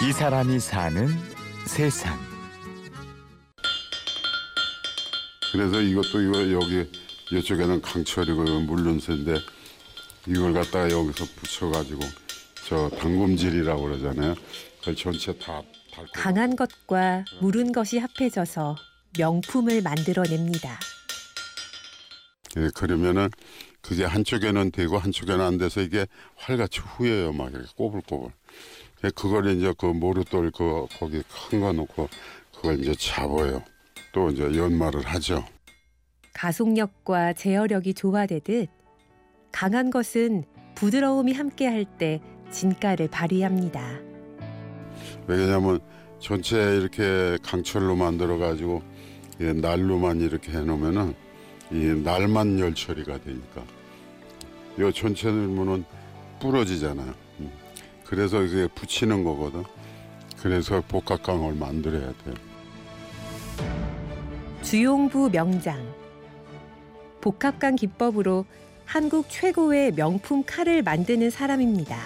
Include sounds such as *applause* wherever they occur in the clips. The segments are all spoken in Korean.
이 사람이 사는 세상. 그래서 이것도 이거 여기 이쪽에는 강철이고 물륜새인데 이걸 갖다가 여기서 붙여가지고 저 당금질이라고 그러잖아요. 그걸 전체 다 닳고 강한 것과 무른 것이 합해져서 명품을 만들어냅니다. 예, 그러면은 그게 한쪽에는 되고 한쪽에는 안 돼서 이게 활같이 후여요. 막 이렇게 꼬불꼬불. 예, 그걸 이제 그 모루돌 그 거기 큰 거 놓고 그걸 이제 잡아요. 또 이제 연말을 하죠. 가속력과 제어력이 조화되듯 강한 것은 부드러움이 함께할 때 진가를 발휘합니다. 왜냐하면 전체 이렇게 강철로 만들어 가지고 예, 날로만 이렇게 해놓으면은 이 날만 열 처리가 되니까 요 전체 늘무는 부러지잖아요. 음. 그래서 이게 붙이는 거거든. 그래서 복합강을 만들어야 돼요. 주용부 명장. 복합강 기법으로 한국 최고의 명품 칼을 만드는 사람입니다.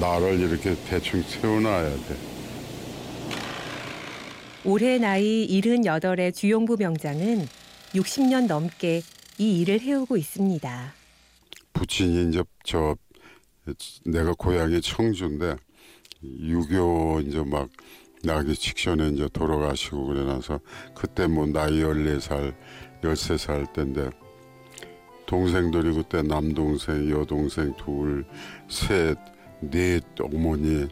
날을 이렇게 대충 세워놔야 돼. 올해 나이 78의 주용부 명장은 60년 넘게 이 일을 해오고 있습니다. 부친이 이제 저 내가 고향이 청주인데 유교 이제 막 나기 직전에 이제 돌아가시고 그래놔서 그때 뭐 나이 14살, 13살 때인데 동생들이 그때 남동생, 여동생 둘, 셋, 넷 어머니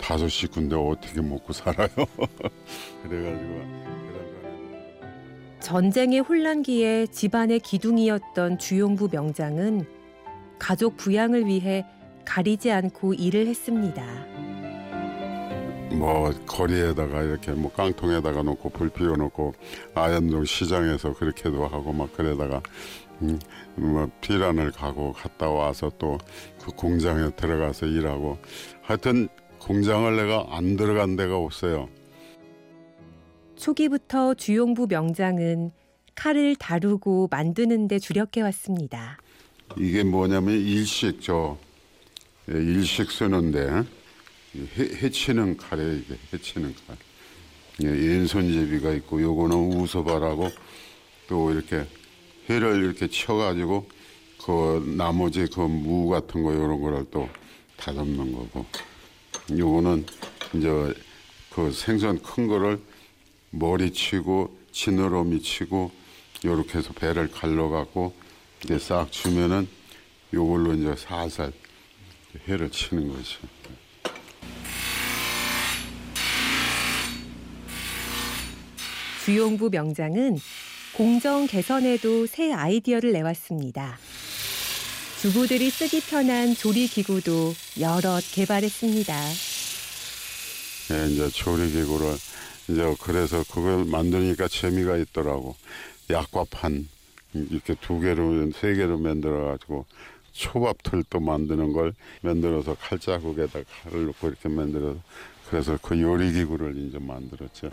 다섯 식구인데 어떻게 먹고 살아요? *laughs* 그래가지고 전쟁의 혼란기에 집안의 기둥이었던 주용부 명장은 가족 부양을 위해 가리지 않고 일을 했습니다. 뭐 거리에다가 이렇게 뭐 깡통에다가 놓고 불 피워놓고 아현동 시장에서 그렇게도 하고 막 그래다가 음, 뭐 피란을 가고 갔다 와서 또 그 공장에 들어가서 일하고 하여튼 공장을 내가 안 들어간 데가 없어요. 초기부터 주용부 명장은 칼을 다루고 만드는 데 주력해 왔습니다. 이게 뭐냐면 일식 저 예, 일식 쓰는데 해, 해치는 칼이에요 이게 해치는 칼. 예, 왼손잡이가 있고 요거는 우서발하고 또 이렇게 회를 이렇게 쳐가지고 그 나머지 그 무 같은 거 이런 거를 또 다듬는 거고 요거는 이제 그 생선 큰 거를 머리 치고 지느러미 치고 요렇게 해서 배를 갈라갖고 이제 싹 주면은 요걸로 이제 살살 회를 치는 거지. 주용부 명장은 공정 개선에도 새 아이디어를 내왔습니다. 주부들이 쓰기 편한 조리 기구도 여럿 개발했습니다. 예, 이제 조리기구를 이제 그래서 그걸 만드니까 재미가 있더라고. 약과 판 이렇게 두 개로 세 개로 만들어 가지고 초밥틀도 만드는 걸 만들어서 칼자국에다 칼을 넣고 이렇게 만들어서 그래서 그 요리 기구를 이제 만들었죠.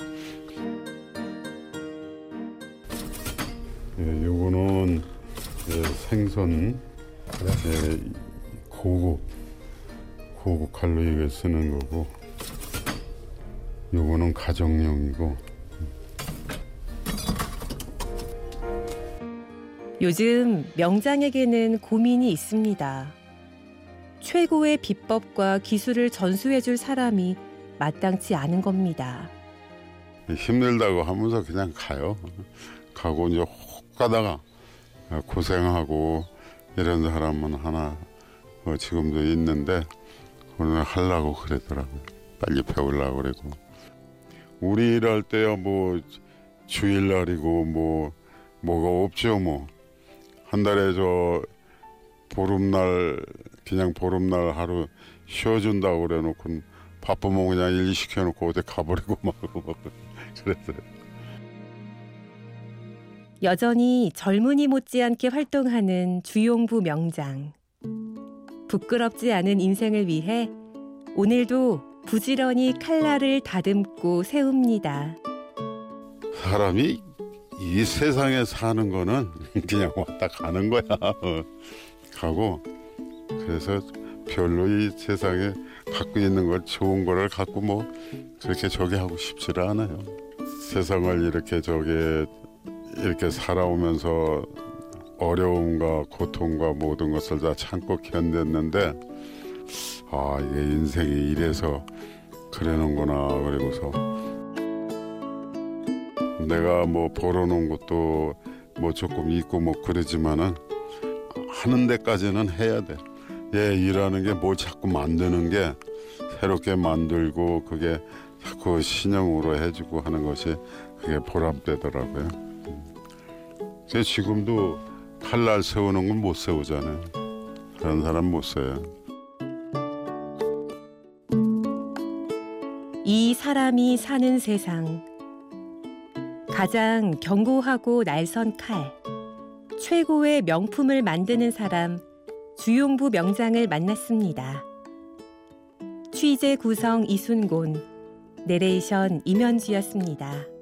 예, 요거는 예, 생선 예, 고급 고급 칼로 이거 쓰는 거고 요거는 가정용이고 요즘 명장에게는 고민이 있습니다. 최고의 비법과 기술을 전수해줄 사람이 마땅치 않은 겁니다. 힘들다고 하면서 그냥 가요. 가고 이제 혹 가다가 고생하고 이런 사람은 하나 어, 지금도 있는데 오늘 하려고 그랬더라고요. 빨리 배우려고 그러고. 우리 일할 때야 뭐 주일날이고 뭐 뭐가 없죠 뭐. 한 달에 저 보름날 그냥 보름날 하루 쉬어준다고 그래 놓고 바쁘면 그냥 일 시켜놓고 어디 가버리고 *laughs* 막 그랬어요. 여전히 젊은이 못지않게 활동하는 주용부 명장. 부끄럽지 않은 인생을 위해 오늘도 부지런히 칼날을 다듬고 세웁니다. 사람이 이 세상에 사는 거는 *laughs* 그냥 왔다 가는 거야. *laughs* 어. 가고 그래서 별로 이 세상에 갖고 있는 걸 좋은 거를 갖고 뭐 그렇게 저기 하고 싶지를 않아요. 세상을 이렇게 저기 이렇게 살아오면서 어려움과 고통과 모든 것을 다 참고 견뎠는데 아 이게 인생이 이래서 그러는구나 그리고서 내가 뭐 벌어놓은 것도 뭐 조금 있고 뭐 그러지만은 하는 데까지는 해야 돼. 예, 일하는 게 뭘 자꾸 만드는 게 새롭게 만들고 그게 자꾸 신형으로 해주고 하는 것이 그게 보람되더라고요. 그래서 지금도 칼날 세우는 건 못 세우잖아요. 그런 사람 못 써요. 이 사람이 사는 세상. 가장 견고하고 날선 칼. 최고의 명품을 만드는 사람 주용부 명장을 만났습니다. 취재 구성 이순곤, 내레이션 임현주였습니다.